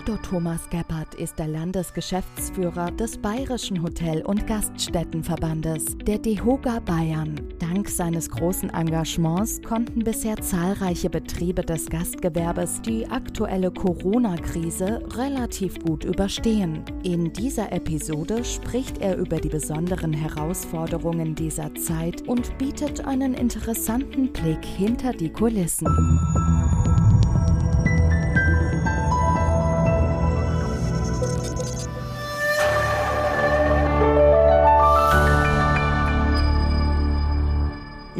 Dr. Thomas Geppert ist der Landesgeschäftsführer des Bayerischen Hotel- und Gaststättenverbandes, der DEHOGA Bayern. Dank seines großen Engagements konnten bisher zahlreiche Betriebe des Gastgewerbes die aktuelle Corona-Krise relativ gut überstehen. In dieser Episode spricht er über die besonderen Herausforderungen dieser Zeit und bietet einen interessanten Blick hinter die Kulissen.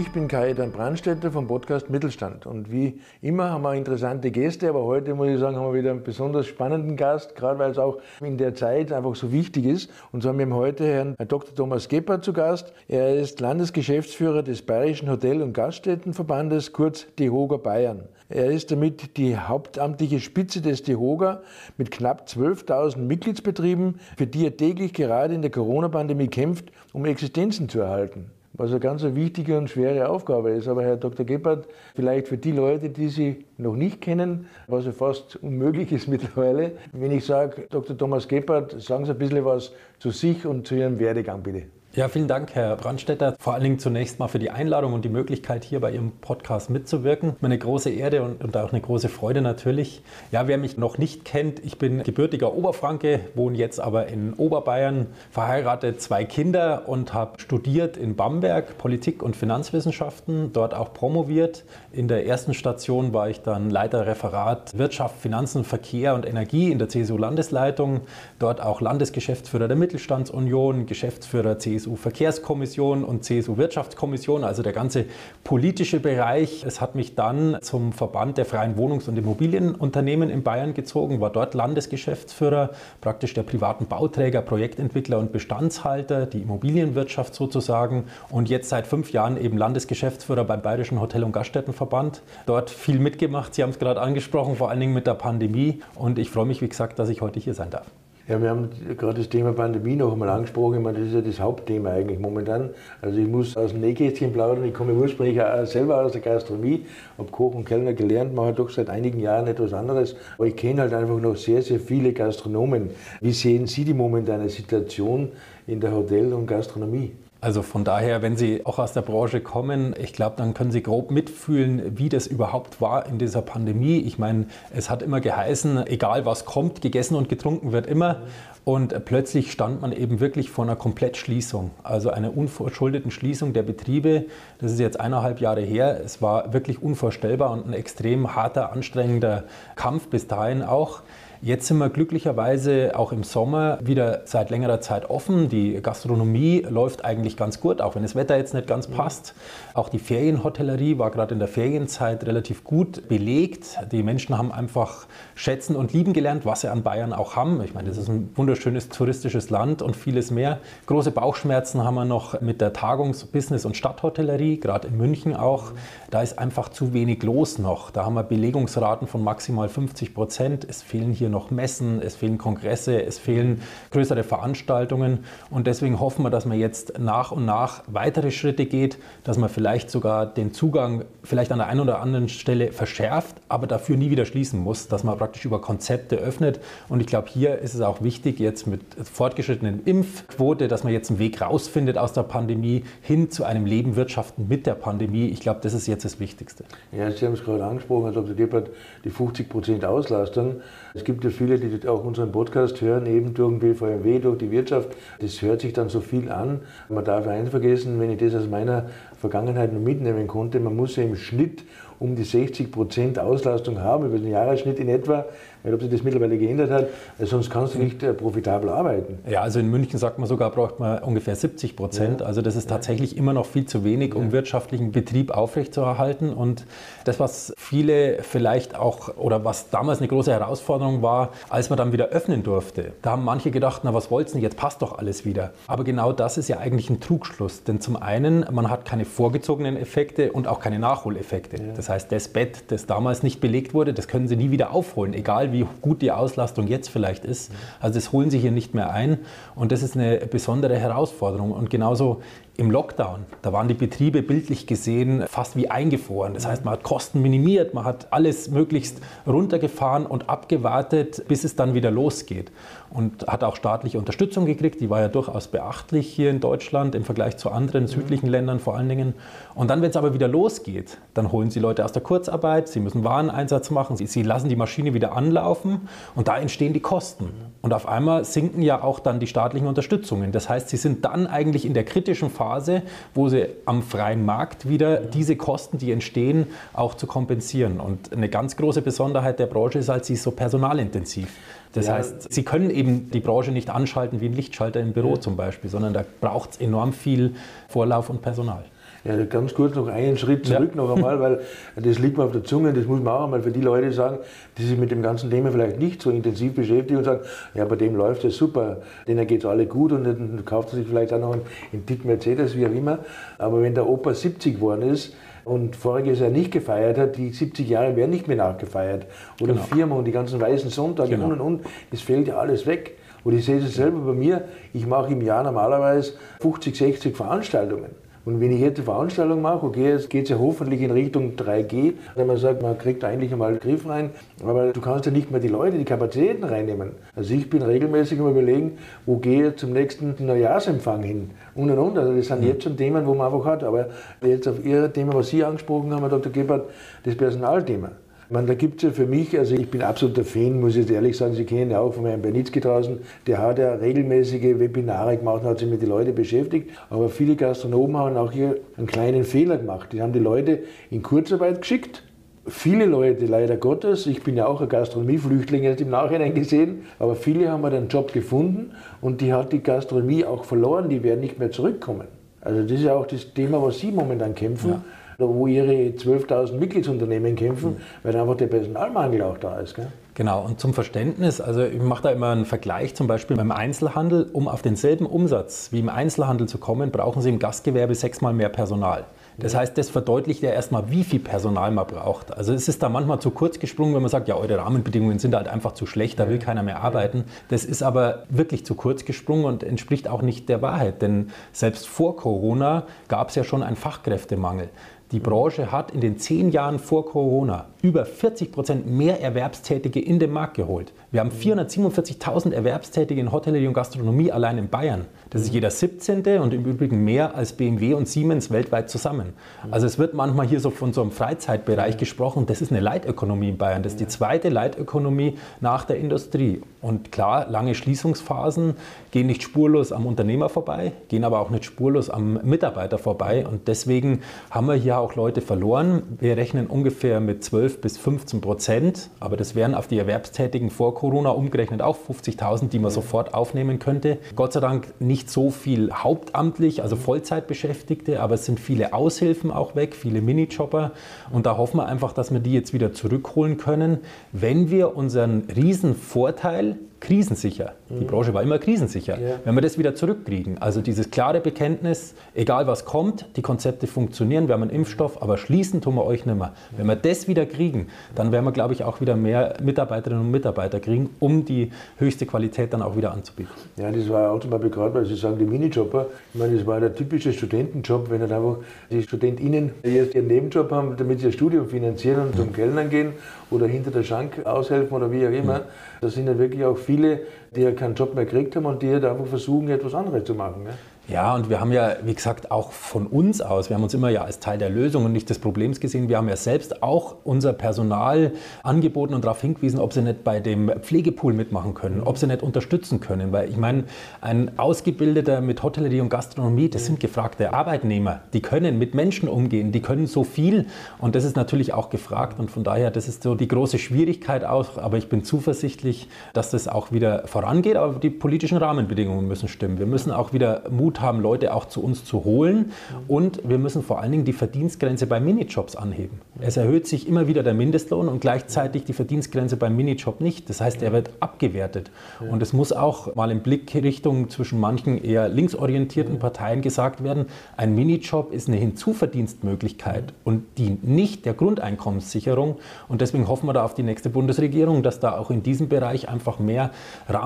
Ich bin Kajetan Brandstätter vom Podcast Mittelstand. Und wie immer haben wir interessante Gäste, aber heute muss ich sagen, haben wir wieder einen besonders spannenden Gast, gerade weil es auch in der Zeit einfach so wichtig ist. Und so haben wir heute Herrn Dr. Thomas Gepper zu Gast. Er ist Landesgeschäftsführer des Bayerischen Hotel- und Gaststättenverbandes, kurz DEHOGA Bayern. Er ist damit die hauptamtliche Spitze des DEHOGA mit knapp 12.000 Mitgliedsbetrieben, für die er täglich gerade in der Corona-Pandemie kämpft, um Existenzen zu erhalten was eine ganz wichtige und schwere Aufgabe ist. Aber Herr Dr. Gebhardt, vielleicht für die Leute, die Sie noch nicht kennen, was ja fast unmöglich ist mittlerweile, wenn ich sage, Dr. Thomas Gebhardt, sagen Sie ein bisschen was zu sich und zu Ihrem Werdegang bitte. Ja, vielen Dank, Herr Brandstetter. Vor allen Dingen zunächst mal für die Einladung und die Möglichkeit, hier bei Ihrem Podcast mitzuwirken. Meine große Ehre und, und, auch eine große Freude natürlich. Ja, wer mich noch nicht kennt, ich bin gebürtiger Oberfranke, wohne jetzt aber in Oberbayern, verheiratet, zwei Kinder und habe studiert in Bamberg Politik- und Finanzwissenschaften, dort auch promoviert. In der ersten Station war ich dann Leiter Referat Wirtschaft, Finanzen, Verkehr und Energie in der CSU-Landesleitung, dort auch Landesgeschäftsführer der Mittelstandsunion, Geschäftsführer CSU CSU-Verkehrskommission und CSU-Wirtschaftskommission, also der ganze politische Bereich. Es hat mich dann zum Verband der freien Wohnungs- und Immobilienunternehmen in Bayern gezogen, war dort Landesgeschäftsführer, praktisch der privaten Bauträger, Projektentwickler und Bestandshalter, die Immobilienwirtschaft sozusagen und jetzt seit fünf Jahren eben Landesgeschäftsführer beim Bayerischen Hotel- und Gaststättenverband. Dort viel mitgemacht, Sie haben es gerade angesprochen, vor allen Dingen mit der Pandemie und ich freue mich, wie gesagt, dass ich heute hier sein darf. Ja, wir haben gerade das Thema Pandemie noch einmal angesprochen. Ich meine, das ist ja das Hauptthema eigentlich momentan. Also ich muss aus dem Nähkästchen plaudern. Ich komme ursprünglich selber aus der Gastronomie, habe Koch und Kellner gelernt, mache doch seit einigen Jahren etwas anderes. Aber ich kenne halt einfach noch sehr, sehr viele Gastronomen. Wie sehen Sie die momentane Situation in der Hotel- und Gastronomie? Also von daher, wenn Sie auch aus der Branche kommen, ich glaube, dann können Sie grob mitfühlen, wie das überhaupt war in dieser Pandemie. Ich meine, es hat immer geheißen, egal was kommt, gegessen und getrunken wird immer. Und plötzlich stand man eben wirklich vor einer Komplettschließung, also einer unverschuldeten Schließung der Betriebe. Das ist jetzt eineinhalb Jahre her. Es war wirklich unvorstellbar und ein extrem harter, anstrengender Kampf bis dahin auch. Jetzt sind wir glücklicherweise auch im Sommer wieder seit längerer Zeit offen. Die Gastronomie läuft eigentlich ganz gut, auch wenn das Wetter jetzt nicht ganz mhm. passt. Auch die Ferienhotellerie war gerade in der Ferienzeit relativ gut belegt. Die Menschen haben einfach schätzen und lieben gelernt, was sie an Bayern auch haben. Ich meine, das ist ein wunderschönes touristisches Land und vieles mehr. Große Bauchschmerzen haben wir noch mit der Tagungs-, Business- und Stadthotellerie, gerade in München auch. Da ist einfach zu wenig los noch. Da haben wir Belegungsraten von maximal 50 Prozent. Es fehlen hier noch Messen, es fehlen Kongresse, es fehlen größere Veranstaltungen. Und deswegen hoffen wir, dass man jetzt nach und nach weitere Schritte geht, dass man vielleicht sogar den Zugang vielleicht an der einen oder anderen Stelle verschärft, aber dafür nie wieder schließen muss, dass man praktisch über Konzepte öffnet. Und ich glaube, hier ist es auch wichtig, jetzt mit fortgeschrittenen Impfquote, dass man jetzt einen Weg rausfindet aus der Pandemie hin zu einem Leben wirtschaften mit der Pandemie. Ich glaube, das ist jetzt das Wichtigste. Ja, Sie haben es gerade angesprochen, Herr Dr. Gebhardt, die 50 Prozent Auslastung. Es gibt ja viele, die auch unseren Podcast hören, eben durch den BVMW, durch die Wirtschaft. Das hört sich dann so viel an. Man darf eins vergessen, wenn ich das aus meiner Vergangenheit noch mitnehmen konnte, man muss ja im Schnitt um die 60 Prozent Auslastung haben, über den Jahresschnitt in etwa. Weil ob sich das mittlerweile geändert hat, sonst kannst du nicht äh, profitabel arbeiten. Ja, also in München sagt man sogar, braucht man ungefähr 70 Prozent. Ja. Also das ist tatsächlich immer noch viel zu wenig, um ja. wirtschaftlichen Betrieb aufrechtzuerhalten. Und das, was viele vielleicht auch, oder was damals eine große Herausforderung war, als man dann wieder öffnen durfte, da haben manche gedacht, na was wollt's denn, jetzt passt doch alles wieder. Aber genau das ist ja eigentlich ein Trugschluss. Denn zum einen, man hat keine vorgezogenen Effekte und auch keine Nachholeffekte. Ja. Das heißt, das Bett, das damals nicht belegt wurde, das können Sie nie wieder aufholen, egal wie gut die Auslastung jetzt vielleicht ist. Also das holen sie hier nicht mehr ein und das ist eine besondere Herausforderung. Und genauso im Lockdown, da waren die Betriebe bildlich gesehen fast wie eingefroren. Das heißt, man hat Kosten minimiert, man hat alles möglichst runtergefahren und abgewartet, bis es dann wieder losgeht. Und hat auch staatliche Unterstützung gekriegt, die war ja durchaus beachtlich hier in Deutschland im Vergleich zu anderen südlichen Ländern vor allen Dingen. Und dann, wenn es aber wieder losgeht, dann holen sie Leute aus der Kurzarbeit, sie müssen Wareneinsatz machen, sie, sie lassen die Maschine wieder anlaufen und da entstehen die Kosten. Und auf einmal sinken ja auch dann die staatlichen Unterstützungen. Das heißt, sie sind dann eigentlich in der kritischen Phase Phase, wo sie am freien Markt wieder diese Kosten, die entstehen, auch zu kompensieren. Und eine ganz große Besonderheit der Branche ist halt, sie ist so personalintensiv. Das ja. heißt, Sie können eben die Branche nicht anschalten wie ein Lichtschalter im Büro ja. zum Beispiel, sondern da braucht es enorm viel Vorlauf und Personal. Ja, ganz kurz noch einen Schritt zurück ja. noch einmal, weil das liegt mir auf der Zunge, das muss man auch einmal für die Leute sagen, die sich mit dem ganzen Thema vielleicht nicht so intensiv beschäftigen und sagen, ja, bei dem läuft es super, denen geht es alle gut und dann kauft er sich vielleicht auch noch einen, einen dicken Mercedes, wie auch immer. Aber wenn der Opa 70 geworden ist, und voriges Jahr nicht gefeiert hat, die 70 Jahre werden nicht mehr nachgefeiert. Oder genau. Firma und die ganzen weißen Sonntage genau. und und und, es fällt ja alles weg. Und ich sehe es selber bei mir, ich mache im Jahr normalerweise 50, 60 Veranstaltungen. Und wenn ich jetzt eine Veranstaltung mache, okay, jetzt geht es ja hoffentlich in Richtung 3G, wenn man sagt, man kriegt eigentlich einmal einen Griff rein, aber du kannst ja nicht mehr die Leute, die Kapazitäten reinnehmen. Also ich bin regelmäßig am überlegen, wo gehe ich zum nächsten Neujahrsempfang hin und und und. Also das sind mhm. jetzt schon Themen, wo man einfach hat. Aber jetzt auf Ihr Thema, was Sie angesprochen haben, Herr Dr. Gebhardt, das Personalthema. Man, da gibt es ja für mich, also ich bin absoluter Fan, muss ich ehrlich sagen, Sie kennen ja auch von Herrn Bernitzky draußen, der hat ja regelmäßige Webinare gemacht und hat sich mit den Leuten beschäftigt. Aber viele Gastronomen haben auch hier einen kleinen Fehler gemacht. Die haben die Leute in Kurzarbeit geschickt. Viele Leute, leider Gottes, ich bin ja auch ein Gastronomieflüchtling jetzt im Nachhinein gesehen, aber viele haben einen Job gefunden und die hat die Gastronomie auch verloren, die werden nicht mehr zurückkommen. Also das ist ja auch das Thema, was Sie momentan kämpfen. Ja wo ihre 12.000 Mitgliedsunternehmen kämpfen, weil einfach der Personalmangel auch da ist. Gell? Genau, und zum Verständnis, also ich mache da immer einen Vergleich zum Beispiel beim Einzelhandel. Um auf denselben Umsatz wie im Einzelhandel zu kommen, brauchen Sie im Gastgewerbe sechsmal mehr Personal. Das heißt, das verdeutlicht ja erstmal, wie viel Personal man braucht. Also es ist da manchmal zu kurz gesprungen, wenn man sagt, ja, eure Rahmenbedingungen sind halt einfach zu schlecht, da will keiner mehr arbeiten. Das ist aber wirklich zu kurz gesprungen und entspricht auch nicht der Wahrheit. Denn selbst vor Corona gab es ja schon einen Fachkräftemangel. Die Branche hat in den zehn Jahren vor Corona über 40 Prozent mehr Erwerbstätige in den Markt geholt. Wir haben 447.000 Erwerbstätige in Hotellerie und Gastronomie allein in Bayern. Das ist jeder 17. und im Übrigen mehr als BMW und Siemens weltweit zusammen. Also es wird manchmal hier so von so einem Freizeitbereich gesprochen. Das ist eine Leitökonomie in Bayern. Das ist die zweite Leitökonomie nach der Industrie. Und klar, lange Schließungsphasen gehen nicht spurlos am Unternehmer vorbei, gehen aber auch nicht spurlos am Mitarbeiter vorbei. Und deswegen haben wir hier auch Leute verloren. Wir rechnen ungefähr mit 12 bis 15 Prozent, aber das wären auf die Erwerbstätigen vor Corona umgerechnet auch 50.000, die man sofort aufnehmen könnte. Gott sei Dank nicht so viel hauptamtlich, also Vollzeitbeschäftigte, aber es sind viele Aushilfen auch weg, viele Minijobber. Und da hoffen wir einfach, dass wir die jetzt wieder zurückholen können, wenn wir unseren Riesenvorteil krisensicher. Die Branche war immer krisensicher. Ja. Wenn wir das wieder zurückkriegen, also dieses klare Bekenntnis, egal was kommt, die Konzepte funktionieren, wir haben einen Impfstoff, aber schließen tun wir euch nicht mehr. Wenn wir das wieder kriegen, dann werden wir, glaube ich, auch wieder mehr Mitarbeiterinnen und Mitarbeiter kriegen, um die höchste Qualität dann auch wieder anzubieten. Ja, das war auch zum Beispiel gerade, weil Sie sagen, die Minijobber, ich meine, das war der typische Studentenjob, wenn dann einfach die StudentInnen jetzt ihren Nebenjob haben, damit sie ihr Studium finanzieren und zum Kellnern gehen oder hinter der Schank aushelfen oder wie auch immer. Das sind ja wirklich auch viele, viele die ja keinen Job mehr gekriegt haben und die halt einfach versuchen, etwas anderes zu machen. Ne? Ja, und wir haben ja, wie gesagt, auch von uns aus, wir haben uns immer ja als Teil der Lösung und nicht des Problems gesehen. Wir haben ja selbst auch unser Personal angeboten und darauf hingewiesen, ob sie nicht bei dem Pflegepool mitmachen können, ob sie nicht unterstützen können. Weil ich meine, ein Ausgebildeter mit Hotellerie und Gastronomie, das sind gefragte Arbeitnehmer. Die können mit Menschen umgehen, die können so viel und das ist natürlich auch gefragt. Und von daher, das ist so die große Schwierigkeit auch. Aber ich bin zuversichtlich, dass das auch wieder vorangeht. Aber die politischen Rahmenbedingungen müssen stimmen. Wir müssen auch wieder Mut haben, Leute auch zu uns zu holen. Und wir müssen vor allen Dingen die Verdienstgrenze bei Minijobs anheben. Es erhöht sich immer wieder der Mindestlohn und gleichzeitig die Verdienstgrenze beim Minijob nicht. Das heißt, er wird abgewertet. Und es muss auch mal in Blickrichtung zwischen manchen eher linksorientierten Parteien gesagt werden, ein Minijob ist eine Hinzuverdienstmöglichkeit und dient nicht der Grundeinkommenssicherung. Und deswegen hoffen wir da auf die nächste Bundesregierung, dass da auch in diesem Bereich einfach mehr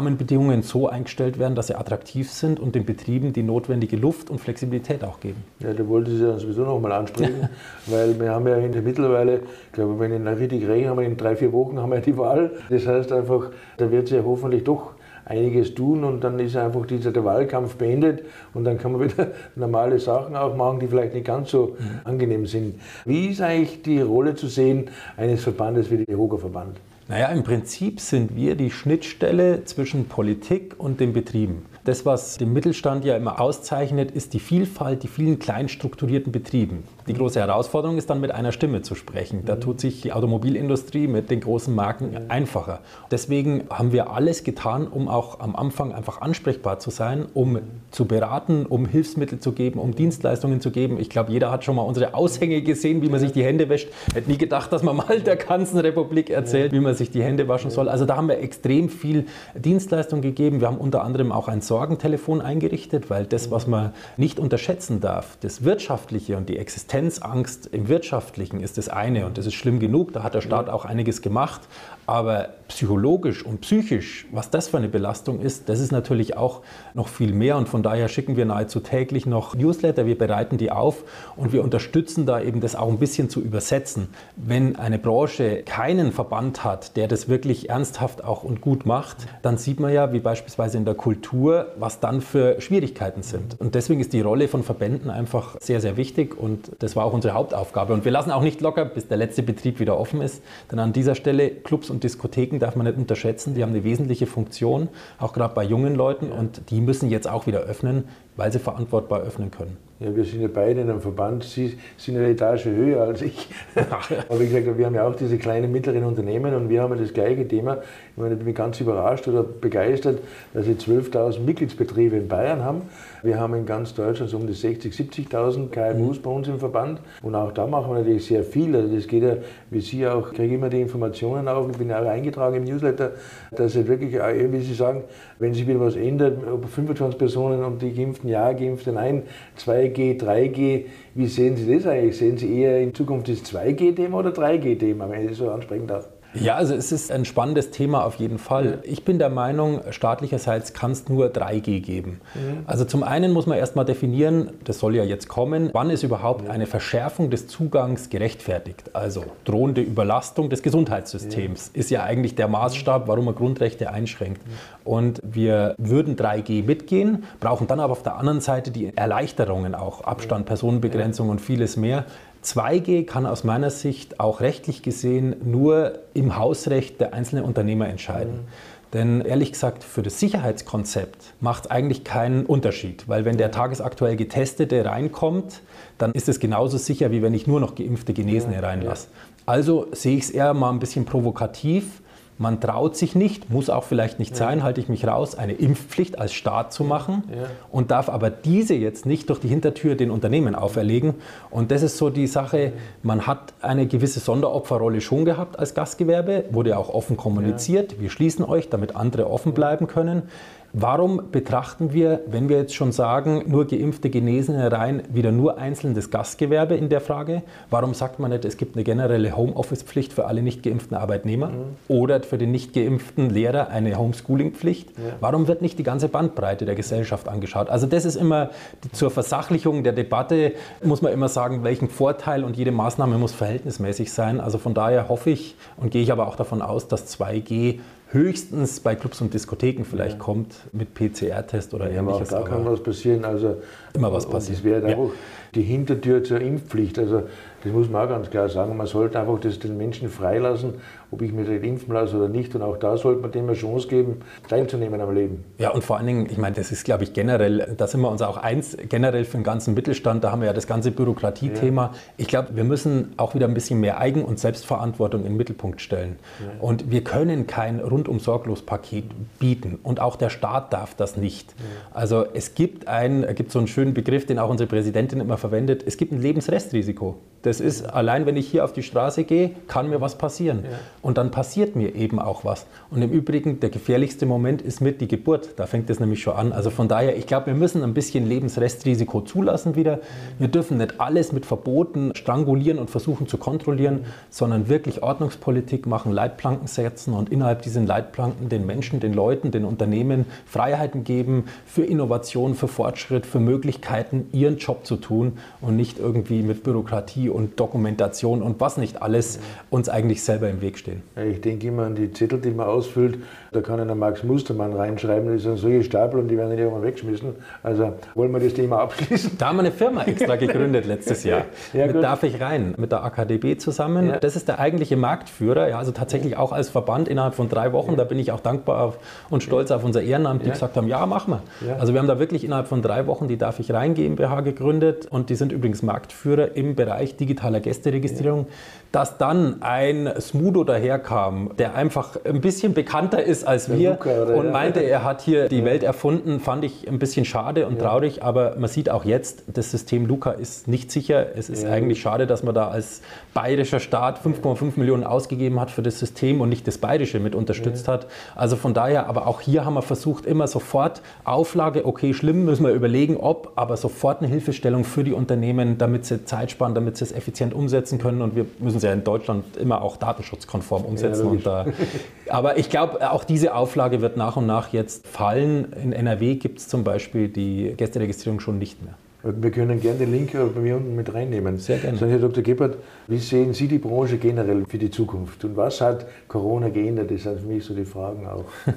Rahmenbedingungen so eingestellt werden, dass sie attraktiv sind und den Betrieben die notwendige Luft und Flexibilität auch geben. Ja, da wollte ich ja sowieso noch mal ansprechen, weil wir haben ja in der mittlerweile, ich glaube, wenn in richtig Regen haben wir in drei, vier Wochen haben wir die Wahl. Das heißt einfach, da wird sich ja hoffentlich doch einiges tun und dann ist einfach dieser der Wahlkampf beendet und dann kann man wieder normale Sachen auch machen, die vielleicht nicht ganz so mhm. angenehm sind. Wie ist eigentlich die Rolle zu sehen eines Verbandes wie der Hoga-Verband? Naja, im Prinzip sind wir die Schnittstelle zwischen Politik und den Betrieben. Das, was den Mittelstand ja immer auszeichnet, ist die Vielfalt, die vielen klein strukturierten Betrieben. Die große Herausforderung ist dann mit einer Stimme zu sprechen. Da tut sich die Automobilindustrie mit den großen Marken einfacher. Deswegen haben wir alles getan, um auch am Anfang einfach ansprechbar zu sein, um zu beraten, um Hilfsmittel zu geben, um Dienstleistungen zu geben. Ich glaube, jeder hat schon mal unsere Aushänge gesehen, wie man sich die Hände wäscht. Hätte nie gedacht, dass man mal der ganzen Republik erzählt, wie man sich die Hände waschen soll. Also da haben wir extrem viel Dienstleistung gegeben. Wir haben unter anderem auch ein Sorgentelefon eingerichtet, weil das, was man nicht unterschätzen darf, das Wirtschaftliche und die Existenzangst im Wirtschaftlichen ist das eine und das ist schlimm genug. Da hat der Staat auch einiges gemacht. Aber psychologisch und psychisch, was das für eine Belastung ist, das ist natürlich auch noch viel mehr. Und von daher schicken wir nahezu täglich noch Newsletter. Wir bereiten die auf und wir unterstützen da eben das auch ein bisschen zu übersetzen. Wenn eine Branche keinen Verband hat, der das wirklich ernsthaft auch und gut macht, dann sieht man ja, wie beispielsweise in der Kultur, was dann für Schwierigkeiten sind. Und deswegen ist die Rolle von Verbänden einfach sehr, sehr wichtig. Und das war auch unsere Hauptaufgabe. Und wir lassen auch nicht locker, bis der letzte Betrieb wieder offen ist. Denn an dieser Stelle Clubs und Diskotheken darf man nicht unterschätzen. Die haben eine wesentliche Funktion, auch gerade bei jungen Leuten. Und die müssen jetzt auch wieder öffnen, weil sie verantwortbar öffnen können. Ja, wir sind ja beide in einem Verband. Sie sind eine Etage höher als ich. Aber wie gesagt, wir haben ja auch diese kleinen, mittleren Unternehmen und wir haben ja das gleiche Thema. Ich, meine, ich bin ganz überrascht oder begeistert, dass sie 12.000 Mitgliedsbetriebe in Bayern haben. Wir haben in ganz Deutschland so um die 60.000, 70.000 KMUs bei uns im Verband. Und auch da machen wir natürlich sehr viel. Also das geht ja, wie Sie auch, ich kriege immer die Informationen auch, ich bin ja auch eingetragen im Newsletter, dass es wirklich, wie Sie sagen, wenn sich wieder was ändert, ob 25 Personen und die Geimpften ja, Geimpften nein, 2G, 3G, wie sehen Sie das eigentlich? Sehen Sie eher in Zukunft das 2G-Thema oder 3G-Thema, wenn ich das so ansprechen darf? Ja, also es ist ein spannendes Thema auf jeden Fall. Ich bin der Meinung, staatlicherseits kann es nur 3G geben. Mhm. Also zum einen muss man erstmal definieren, das soll ja jetzt kommen, wann ist überhaupt eine Verschärfung des Zugangs gerechtfertigt? Also drohende Überlastung des Gesundheitssystems ist ja eigentlich der Maßstab, warum man Grundrechte einschränkt. Und wir würden 3G mitgehen, brauchen dann aber auf der anderen Seite die Erleichterungen auch, Abstand, Personenbegrenzung und vieles mehr. 2G kann aus meiner Sicht auch rechtlich gesehen nur im Hausrecht der einzelnen Unternehmer entscheiden. Mhm. Denn ehrlich gesagt, für das Sicherheitskonzept macht es eigentlich keinen Unterschied, weil wenn der tagesaktuell Getestete reinkommt, dann ist es genauso sicher, wie wenn ich nur noch geimpfte Genesene reinlasse. Also sehe ich es eher mal ein bisschen provokativ man traut sich nicht, muss auch vielleicht nicht sein, halte ich mich raus, eine Impfpflicht als Staat zu machen ja. und darf aber diese jetzt nicht durch die Hintertür den Unternehmen auferlegen. Und das ist so die Sache, man hat eine gewisse Sonderopferrolle schon gehabt als Gastgewerbe, wurde auch offen kommuniziert. Ja. Wir schließen euch, damit andere offen bleiben können. Warum betrachten wir, wenn wir jetzt schon sagen, nur geimpfte Genesene rein, wieder nur einzeln das Gastgewerbe in der Frage? Warum sagt man nicht, es gibt eine generelle Homeoffice-Pflicht für alle nicht geimpften Arbeitnehmer mhm. oder für den nicht geimpften Lehrer eine Homeschooling-Pflicht? Ja. Warum wird nicht die ganze Bandbreite der Gesellschaft angeschaut? Also das ist immer zur Versachlichung der Debatte, muss man immer sagen, welchen Vorteil und jede Maßnahme muss verhältnismäßig sein. Also von daher hoffe ich und gehe ich aber auch davon aus, dass 2G höchstens bei Clubs und Diskotheken vielleicht ja. kommt mit PCR-Test oder ja, ähnliches. da kann was passieren. Also, immer was passiert. Das wäre ja. auch die Hintertür zur Impfpflicht. Also das muss man auch ganz klar sagen. Man sollte einfach das den Menschen freilassen ob ich mich impfen lasse oder nicht. Und auch da sollte man dem eine Chance geben, teilzunehmen am Leben. Ja, und vor allen Dingen, ich meine, das ist, glaube ich, generell, da sind wir uns auch eins, generell für den ganzen Mittelstand, da haben wir ja das ganze Bürokratiethema. Ja. Ich glaube, wir müssen auch wieder ein bisschen mehr Eigen- und Selbstverantwortung in den Mittelpunkt stellen. Ja. Und wir können kein rundum sorglos Paket bieten. Und auch der Staat darf das nicht. Ja. Also es gibt, ein, gibt so einen schönen Begriff, den auch unsere Präsidentin immer verwendet. Es gibt ein Lebensrestrisiko. Das ist allein, wenn ich hier auf die Straße gehe, kann mir was passieren. Ja. Und dann passiert mir eben auch was. Und im Übrigen, der gefährlichste Moment ist mit die Geburt. Da fängt es nämlich schon an. Also von daher, ich glaube, wir müssen ein bisschen Lebensrestrisiko zulassen wieder. Wir dürfen nicht alles mit Verboten strangulieren und versuchen zu kontrollieren, sondern wirklich Ordnungspolitik machen, Leitplanken setzen und innerhalb diesen Leitplanken den Menschen, den Leuten, den Unternehmen Freiheiten geben für Innovation, für Fortschritt, für Möglichkeiten, ihren Job zu tun und nicht irgendwie mit Bürokratie und Dokumentation und was nicht alles uns eigentlich selber im Weg stehen. Ich denke immer an die Zettel, die man ausfüllt. Da kann einer Max Mustermann reinschreiben, das sind solche Stapel und die werden nicht irgendwann weggeschmissen. Also wollen wir das Thema abschließen? Da haben wir eine Firma extra gegründet letztes Jahr. ja, mit Darf ich rein? Mit der AKDB zusammen. Ja. Das ist der eigentliche Marktführer, ja, also tatsächlich auch als Verband innerhalb von drei Wochen. Ja. Da bin ich auch dankbar auf, und stolz auf unser Ehrenamt, die gesagt haben, ja, machen wir. Also wir haben da wirklich innerhalb von drei Wochen die Darf ich rein GmbH gegründet und die sind übrigens Marktführer im Bereich digitaler Gästeregistrierung. Dass dann ein Smudo daherkam, der einfach ein bisschen bekannter ist als wir Luca, und meinte, er hat hier die Welt erfunden, fand ich ein bisschen schade und traurig, aber man sieht auch jetzt, das System Luca ist nicht sicher. Es ist eigentlich schade, dass man da als bayerischer Staat 5,5 Millionen ausgegeben hat für das System und nicht das bayerische mit unterstützt hat. Also von daher, aber auch hier haben wir versucht, immer sofort Auflage, okay, schlimm, müssen wir überlegen, ob, aber sofort eine Hilfestellung für die Unternehmen, damit sie Zeit sparen, damit sie es effizient umsetzen können. Und wir müssen es ja in Deutschland immer auch datenschutzkonform umsetzen. Ja, äh, aber ich glaube, auch diese Auflage wird nach und nach jetzt fallen. In NRW gibt es zum Beispiel die Gästeregistrierung schon nicht mehr. Wir können gerne den Link bei mir unten mit reinnehmen. Sehr gerne. Herr Dr. Gebhardt, wie sehen Sie die Branche generell für die Zukunft? Und was hat Corona geändert? Das sind für mich so die Fragen auch.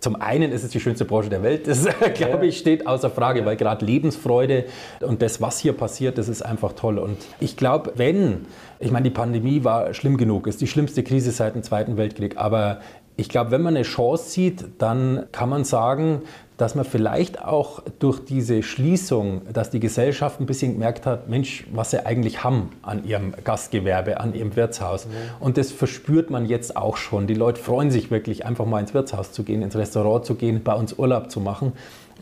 Zum einen ist es die schönste Branche der Welt, das glaube ich steht außer Frage, weil gerade Lebensfreude und das, was hier passiert, das ist einfach toll. Und ich glaube, wenn, ich meine, die Pandemie war schlimm genug, ist die schlimmste Krise seit dem Zweiten Weltkrieg, aber ich glaube, wenn man eine Chance sieht, dann kann man sagen, dass man vielleicht auch durch diese Schließung, dass die Gesellschaft ein bisschen gemerkt hat, Mensch, was sie eigentlich haben an ihrem Gastgewerbe, an ihrem Wirtshaus. Mhm. Und das verspürt man jetzt auch schon. Die Leute freuen sich wirklich, einfach mal ins Wirtshaus zu gehen, ins Restaurant zu gehen, bei uns Urlaub zu machen.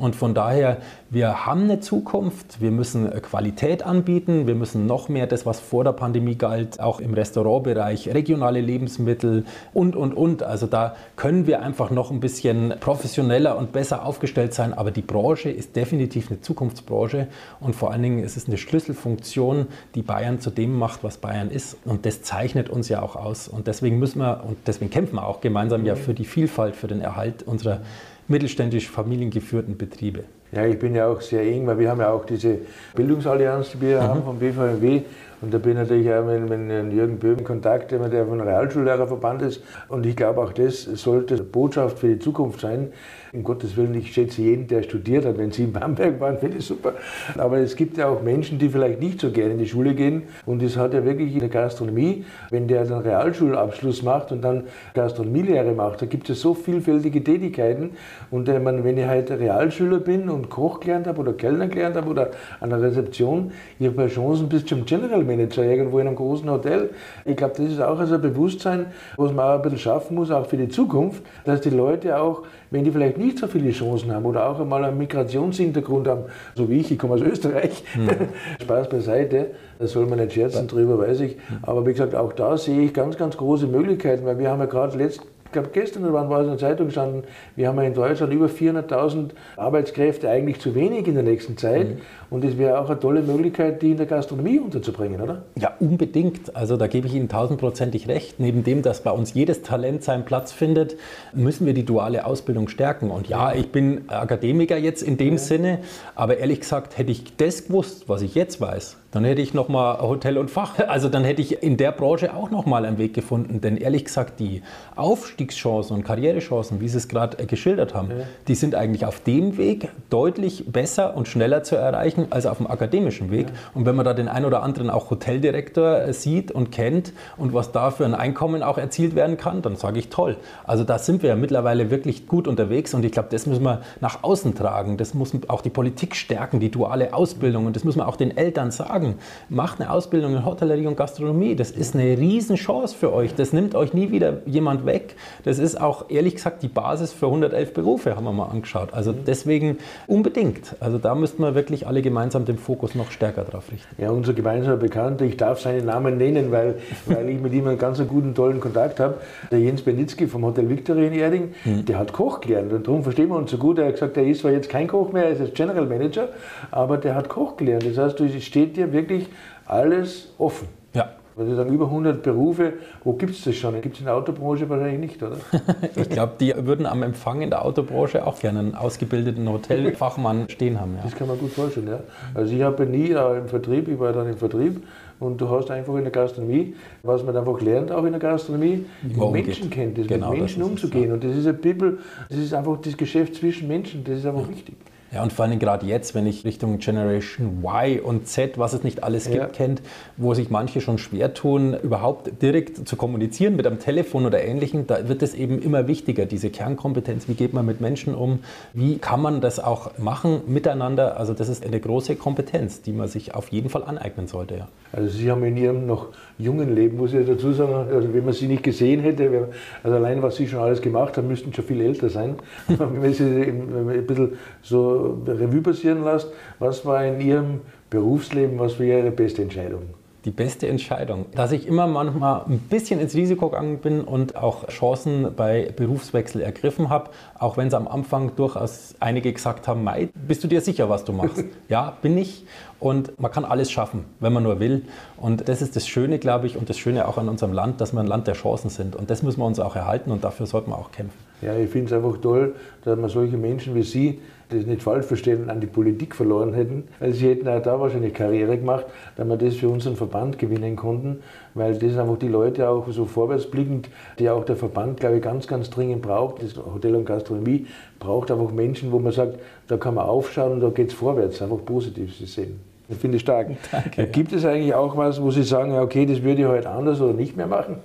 Und von daher, wir haben eine Zukunft, wir müssen Qualität anbieten, wir müssen noch mehr das, was vor der Pandemie galt, auch im Restaurantbereich, regionale Lebensmittel und, und, und. Also da können wir einfach noch ein bisschen professioneller und besser aufgestellt sein. Aber die Branche ist definitiv eine Zukunftsbranche und vor allen Dingen ist es eine Schlüsselfunktion, die Bayern zu dem macht, was Bayern ist. Und das zeichnet uns ja auch aus. Und deswegen müssen wir, und deswegen kämpfen wir auch gemeinsam ja für die Vielfalt, für den Erhalt unserer mittelständisch familiengeführten Betriebe. Ja, ich bin ja auch sehr eng, weil wir haben ja auch diese Bildungsallianz, die wir mhm. haben vom BVMW. Und da bin ich natürlich auch mit, mit Jürgen Böhm in Kontakt, der von Realschullehrerverband ist. Und ich glaube, auch das sollte Botschaft für die Zukunft sein, um Gottes Willen, ich schätze jeden, der studiert hat. Wenn Sie in Bamberg waren, finde ich super. Aber es gibt ja auch Menschen, die vielleicht nicht so gerne in die Schule gehen. Und es hat ja wirklich in der Gastronomie, wenn der dann Realschulabschluss macht und dann Gastronomielehre macht, da gibt es so vielfältige Tätigkeiten. Und äh, wenn ich halt Realschüler bin und Koch gelernt habe oder Kellner gelernt habe oder an der Rezeption, ich habe Chancen bis zum General Manager irgendwo in einem großen Hotel. Ich glaube, das ist auch also ein Bewusstsein, was man auch ein bisschen schaffen muss, auch für die Zukunft, dass die Leute auch, wenn die vielleicht nicht so viele Chancen haben oder auch einmal einen Migrationshintergrund haben, so wie ich, ich komme aus Österreich, mhm. Spaß beiseite, da soll man nicht scherzen drüber, weiß ich. Aber wie gesagt, auch da sehe ich ganz, ganz große Möglichkeiten, weil wir haben ja gerade letzt ich glaube, gestern oder wann war es in der Zeitung gestanden, wir haben ja in Deutschland über 400.000 Arbeitskräfte, eigentlich zu wenig in der nächsten Zeit. Mhm. Und es wäre auch eine tolle Möglichkeit, die in der Gastronomie unterzubringen, oder? Ja, unbedingt. Also da gebe ich Ihnen tausendprozentig recht. Neben dem, dass bei uns jedes Talent seinen Platz findet, müssen wir die duale Ausbildung stärken. Und ja, ich bin Akademiker jetzt in dem ja. Sinne, aber ehrlich gesagt, hätte ich das gewusst, was ich jetzt weiß, Dann hätte ich nochmal Hotel und Fach. Also dann hätte ich in der Branche auch nochmal einen Weg gefunden. Denn ehrlich gesagt, die Aufstiegschancen und Karrierechancen, wie Sie es gerade äh, geschildert haben, ja. die sind eigentlich auf dem Weg deutlich besser und schneller zu erreichen als auf dem akademischen Weg. Ja. Und wenn man da den ein oder anderen auch Hoteldirektor äh, sieht und kennt und was da für ein Einkommen auch erzielt werden kann, dann sage ich toll. Also da sind wir ja mittlerweile wirklich gut unterwegs und ich glaube, das müssen wir nach außen tragen. Das muss auch die Politik stärken, die duale Ausbildung und das müssen wir auch den Eltern sagen. Macht eine Ausbildung in Hotellerie und Gastronomie. Das ist eine Riesenchance für euch. Das nimmt euch nie wieder jemand weg. Das ist auch ehrlich gesagt die Basis für 111 Berufe, haben wir mal angeschaut. Also deswegen unbedingt. Also da müssten wir wirklich alle gemeinsam den Fokus noch stärker drauf richten. Ja, unser gemeinsamer Bekannter, ich darf seinen Namen nennen, weil, weil ich mit ihm einen ganz guten, tollen Kontakt habe. Der Jens Benitzky vom Hotel Victoria in Erding, mhm. der hat Koch gelernt und darum verstehen wir uns so gut. Er hat gesagt, er ist zwar jetzt kein Koch mehr, er ist jetzt General Manager, aber der hat Koch gelernt. Das heißt, es steht dir wirklich alles offen. Ja. Weil Sie sagen, über 100 Berufe, wo gibt es das schon? Gibt es in der Autobranche wahrscheinlich nicht, oder? ich glaube, die würden am Empfang in der Autobranche auch gerne einen ausgebildeten Hotelfachmann stehen haben. Ja. Das kann man gut vorstellen, ja. Also ich habe nie äh, im Vertrieb, ich war dann im Vertrieb und du hast einfach in der Gastronomie, was man einfach lernt, auch in der Gastronomie, Menschenkenntnis, genau, mit Menschen umzugehen. Ja. Und das ist ein People, das ist einfach das Geschäft zwischen Menschen, das ist einfach ja. wichtig. Ja, und vor allem gerade jetzt, wenn ich Richtung Generation Y und Z, was es nicht alles gibt, ja. kennt, wo sich manche schon schwer tun, überhaupt direkt zu kommunizieren mit einem Telefon oder ähnlichem, da wird es eben immer wichtiger, diese Kernkompetenz, wie geht man mit Menschen um, wie kann man das auch machen miteinander. Also das ist eine große Kompetenz, die man sich auf jeden Fall aneignen sollte. Ja. Also Sie haben in Ihrem noch jungen Leben, muss ich dazu sagen, also wenn man Sie nicht gesehen hätte, also allein was Sie schon alles gemacht haben, müssten schon viel älter sein. wenn Sie ein bisschen so Revue passieren lässt, was war in Ihrem Berufsleben, was war Ihre beste Entscheidung? die beste Entscheidung. Dass ich immer manchmal ein bisschen ins Risiko gegangen bin und auch Chancen bei Berufswechsel ergriffen habe, auch wenn es am Anfang durchaus einige gesagt haben, Mai, bist du dir sicher, was du machst? ja, bin ich. Und man kann alles schaffen, wenn man nur will. Und das ist das Schöne, glaube ich, und das Schöne auch an unserem Land, dass wir ein Land der Chancen sind. Und das müssen wir uns auch erhalten und dafür sollten wir auch kämpfen. Ja, ich finde es einfach toll, dass man solche Menschen wie Sie das nicht falsch verstehen, an die Politik verloren hätten. Weil sie hätten auch da wahrscheinlich Karriere gemacht, da wir das für unseren Verband gewinnen konnten. Weil das sind einfach die Leute auch so vorwärtsblickend, die auch der Verband, glaube ich, ganz, ganz dringend braucht. Das Hotel und Gastronomie braucht einfach Menschen, wo man sagt, da kann man aufschauen und da geht es vorwärts, einfach positiv zu sehen. Das finde ich stark. Danke, Gibt es eigentlich auch was, wo Sie sagen, okay, das würde ich heute anders oder nicht mehr machen?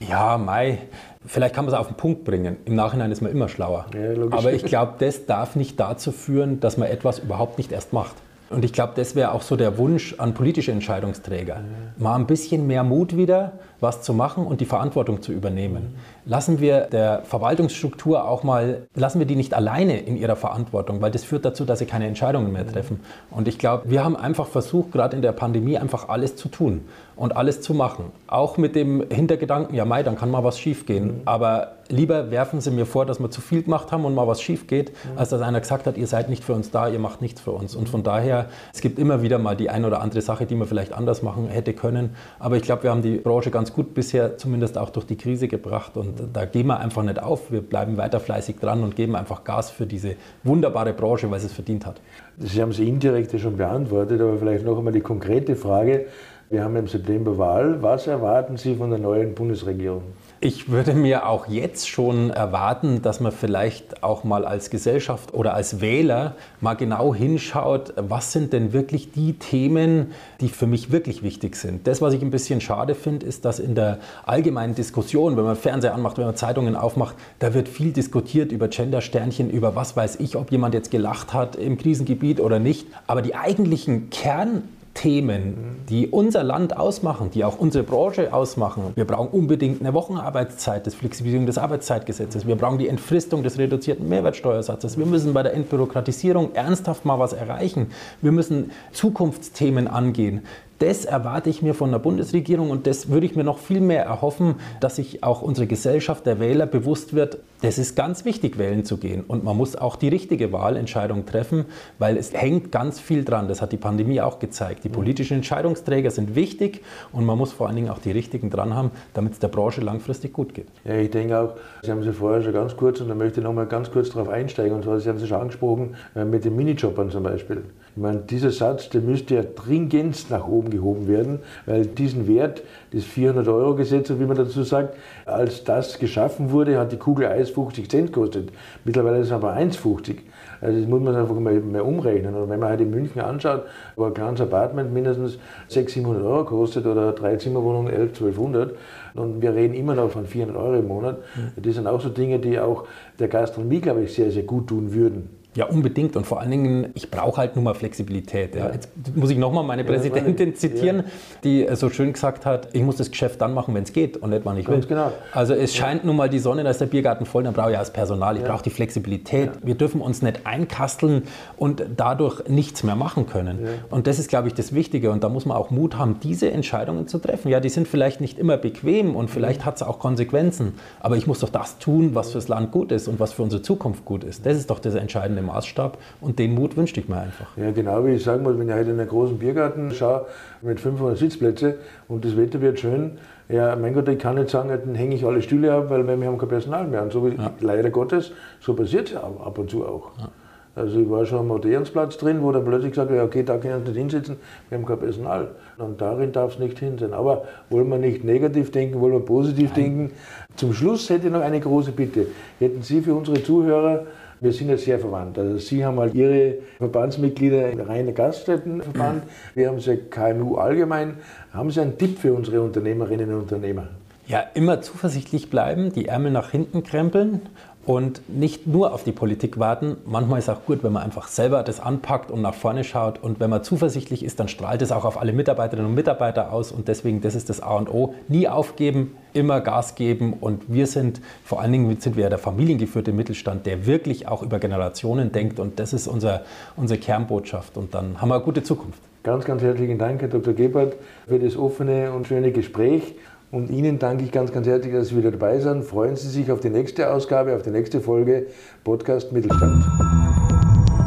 Ja, Mai, vielleicht kann man es auf den Punkt bringen. Im Nachhinein ist man immer schlauer. Ja, Aber ich glaube, das darf nicht dazu führen, dass man etwas überhaupt nicht erst macht. Und ich glaube, das wäre auch so der Wunsch an politische Entscheidungsträger. Mal ein bisschen mehr Mut wieder, was zu machen und die Verantwortung zu übernehmen. Lassen wir der Verwaltungsstruktur auch mal, lassen wir die nicht alleine in ihrer Verantwortung, weil das führt dazu, dass sie keine Entscheidungen mehr treffen. Und ich glaube, wir haben einfach versucht, gerade in der Pandemie einfach alles zu tun und alles zu machen. Auch mit dem Hintergedanken, ja Mai, dann kann mal was schief gehen. Aber lieber werfen Sie mir vor, dass wir zu viel gemacht haben und mal was schief geht, als dass einer gesagt hat, ihr seid nicht für uns da, ihr macht nichts für uns. Und von daher, es gibt immer wieder mal die ein oder andere Sache, die man vielleicht anders machen hätte können. Aber ich glaube, wir haben die Branche ganz gut bisher zumindest auch durch die Krise gebracht. Und da gehen wir einfach nicht auf. Wir bleiben weiter fleißig dran und geben einfach Gas für diese wunderbare Branche, weil sie es verdient hat. Sie haben es indirekt schon beantwortet, aber vielleicht noch einmal die konkrete Frage. Wir haben im September Wahl. Was erwarten Sie von der neuen Bundesregierung? Ich würde mir auch jetzt schon erwarten, dass man vielleicht auch mal als Gesellschaft oder als Wähler mal genau hinschaut, was sind denn wirklich die Themen, die für mich wirklich wichtig sind. Das, was ich ein bisschen schade finde, ist, dass in der allgemeinen Diskussion, wenn man Fernseher anmacht, wenn man Zeitungen aufmacht, da wird viel diskutiert über Gendersternchen, über was weiß ich, ob jemand jetzt gelacht hat im Krisengebiet oder nicht. Aber die eigentlichen Kern Themen, die unser Land ausmachen, die auch unsere Branche ausmachen. Wir brauchen unbedingt eine Wochenarbeitszeit, das Flexibilisierung des Arbeitszeitgesetzes. Wir brauchen die Entfristung des reduzierten Mehrwertsteuersatzes. Wir müssen bei der Entbürokratisierung ernsthaft mal was erreichen. Wir müssen Zukunftsthemen angehen. Das erwarte ich mir von der Bundesregierung und das würde ich mir noch viel mehr erhoffen, dass sich auch unsere Gesellschaft, der Wähler bewusst wird, Das ist ganz wichtig, wählen zu gehen. Und man muss auch die richtige Wahlentscheidung treffen, weil es hängt ganz viel dran. Das hat die Pandemie auch gezeigt. Die politischen Entscheidungsträger sind wichtig und man muss vor allen Dingen auch die richtigen dran haben, damit es der Branche langfristig gut geht. Ja, ich denke auch, Sie haben es vorher schon ganz kurz und da möchte ich noch mal ganz kurz darauf einsteigen. Und zwar, Sie haben es schon angesprochen, äh, mit den Minijobbern zum Beispiel. Ich meine, dieser Satz, der müsste ja dringendst nach oben gehoben werden, weil diesen Wert, das 400-Euro-Gesetz, wie man dazu sagt, als das geschaffen wurde, hat die Kugel Eis 50 Cent gekostet. Mittlerweile ist es aber 1,50. Also das muss man einfach mal, mal umrechnen. Und wenn man halt in München anschaut, wo ein kleines Apartment mindestens 600, 700 Euro kostet oder drei Zimmerwohnungen 11, 1200 und wir reden immer noch von 400 Euro im Monat, das sind auch so Dinge, die auch der Gastronomie, glaube ich, sehr, sehr gut tun würden. Ja, unbedingt. Und vor allen Dingen, ich brauche halt nur mal Flexibilität. Ja. Jetzt muss ich nochmal meine Präsidentin zitieren, die so schön gesagt hat, ich muss das Geschäft dann machen, wenn es geht und nicht, wann ich will. Genau. Also es scheint nun mal die Sonne, da ist der Biergarten voll, dann brauche ich das Personal, ich brauche die Flexibilität. Wir dürfen uns nicht einkasteln und dadurch nichts mehr machen können. Und das ist, glaube ich, das Wichtige. Und da muss man auch Mut haben, diese Entscheidungen zu treffen. Ja, die sind vielleicht nicht immer bequem und vielleicht hat es auch Konsequenzen. Aber ich muss doch das tun, was fürs Land gut ist und was für unsere Zukunft gut ist. Das ist doch das Entscheidende Maßstab und den Mut wünschte ich mir einfach. Ja, genau wie ich sagen muss, wenn ich heute in einen großen Biergarten schaue mit 500 Sitzplätzen und das Wetter wird schön, ja, mein Gott, ich kann nicht sagen, dann hänge ich alle Stühle ab, weil wir haben kein Personal mehr. Und so wie, ja. leider Gottes, so passiert es ab und zu auch. Ja. Also ich war schon am Odeonsplatz drin, wo dann plötzlich gesagt wird, okay, da können Sie nicht hinsitzen, wir haben kein Personal. Und darin darf es nicht hin sein. Aber wollen wir nicht negativ denken, wollen wir positiv Nein. denken. Zum Schluss hätte ich noch eine große Bitte. Hätten Sie für unsere Zuhörer wir sind ja sehr verwandt. Also Sie haben halt Ihre Verbandsmitglieder im reinen Gaststättenverband, wir haben sie KMU allgemein. Haben Sie einen Tipp für unsere Unternehmerinnen und Unternehmer? Ja, immer zuversichtlich bleiben, die Ärmel nach hinten krempeln und nicht nur auf die Politik warten. Manchmal ist es auch gut, wenn man einfach selber das anpackt und nach vorne schaut. Und wenn man zuversichtlich ist, dann strahlt es auch auf alle Mitarbeiterinnen und Mitarbeiter aus. Und deswegen, das ist das A und O. Nie aufgeben, immer Gas geben. Und wir sind, vor allen Dingen sind wir der familiengeführte Mittelstand, der wirklich auch über Generationen denkt. Und das ist unser, unsere Kernbotschaft. Und dann haben wir eine gute Zukunft. Ganz, ganz herzlichen Dank, Herr Dr. Gebhardt, für das offene und schöne Gespräch. Und Ihnen danke ich ganz, ganz herzlich, dass Sie wieder dabei sind. Freuen Sie sich auf die nächste Ausgabe, auf die nächste Folge Podcast Mittelstand.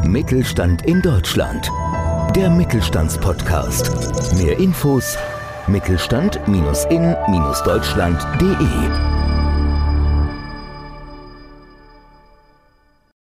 Mittelstand in Deutschland. Der Mittelstandspodcast. Mehr Infos mittelstand-in-deutschland.de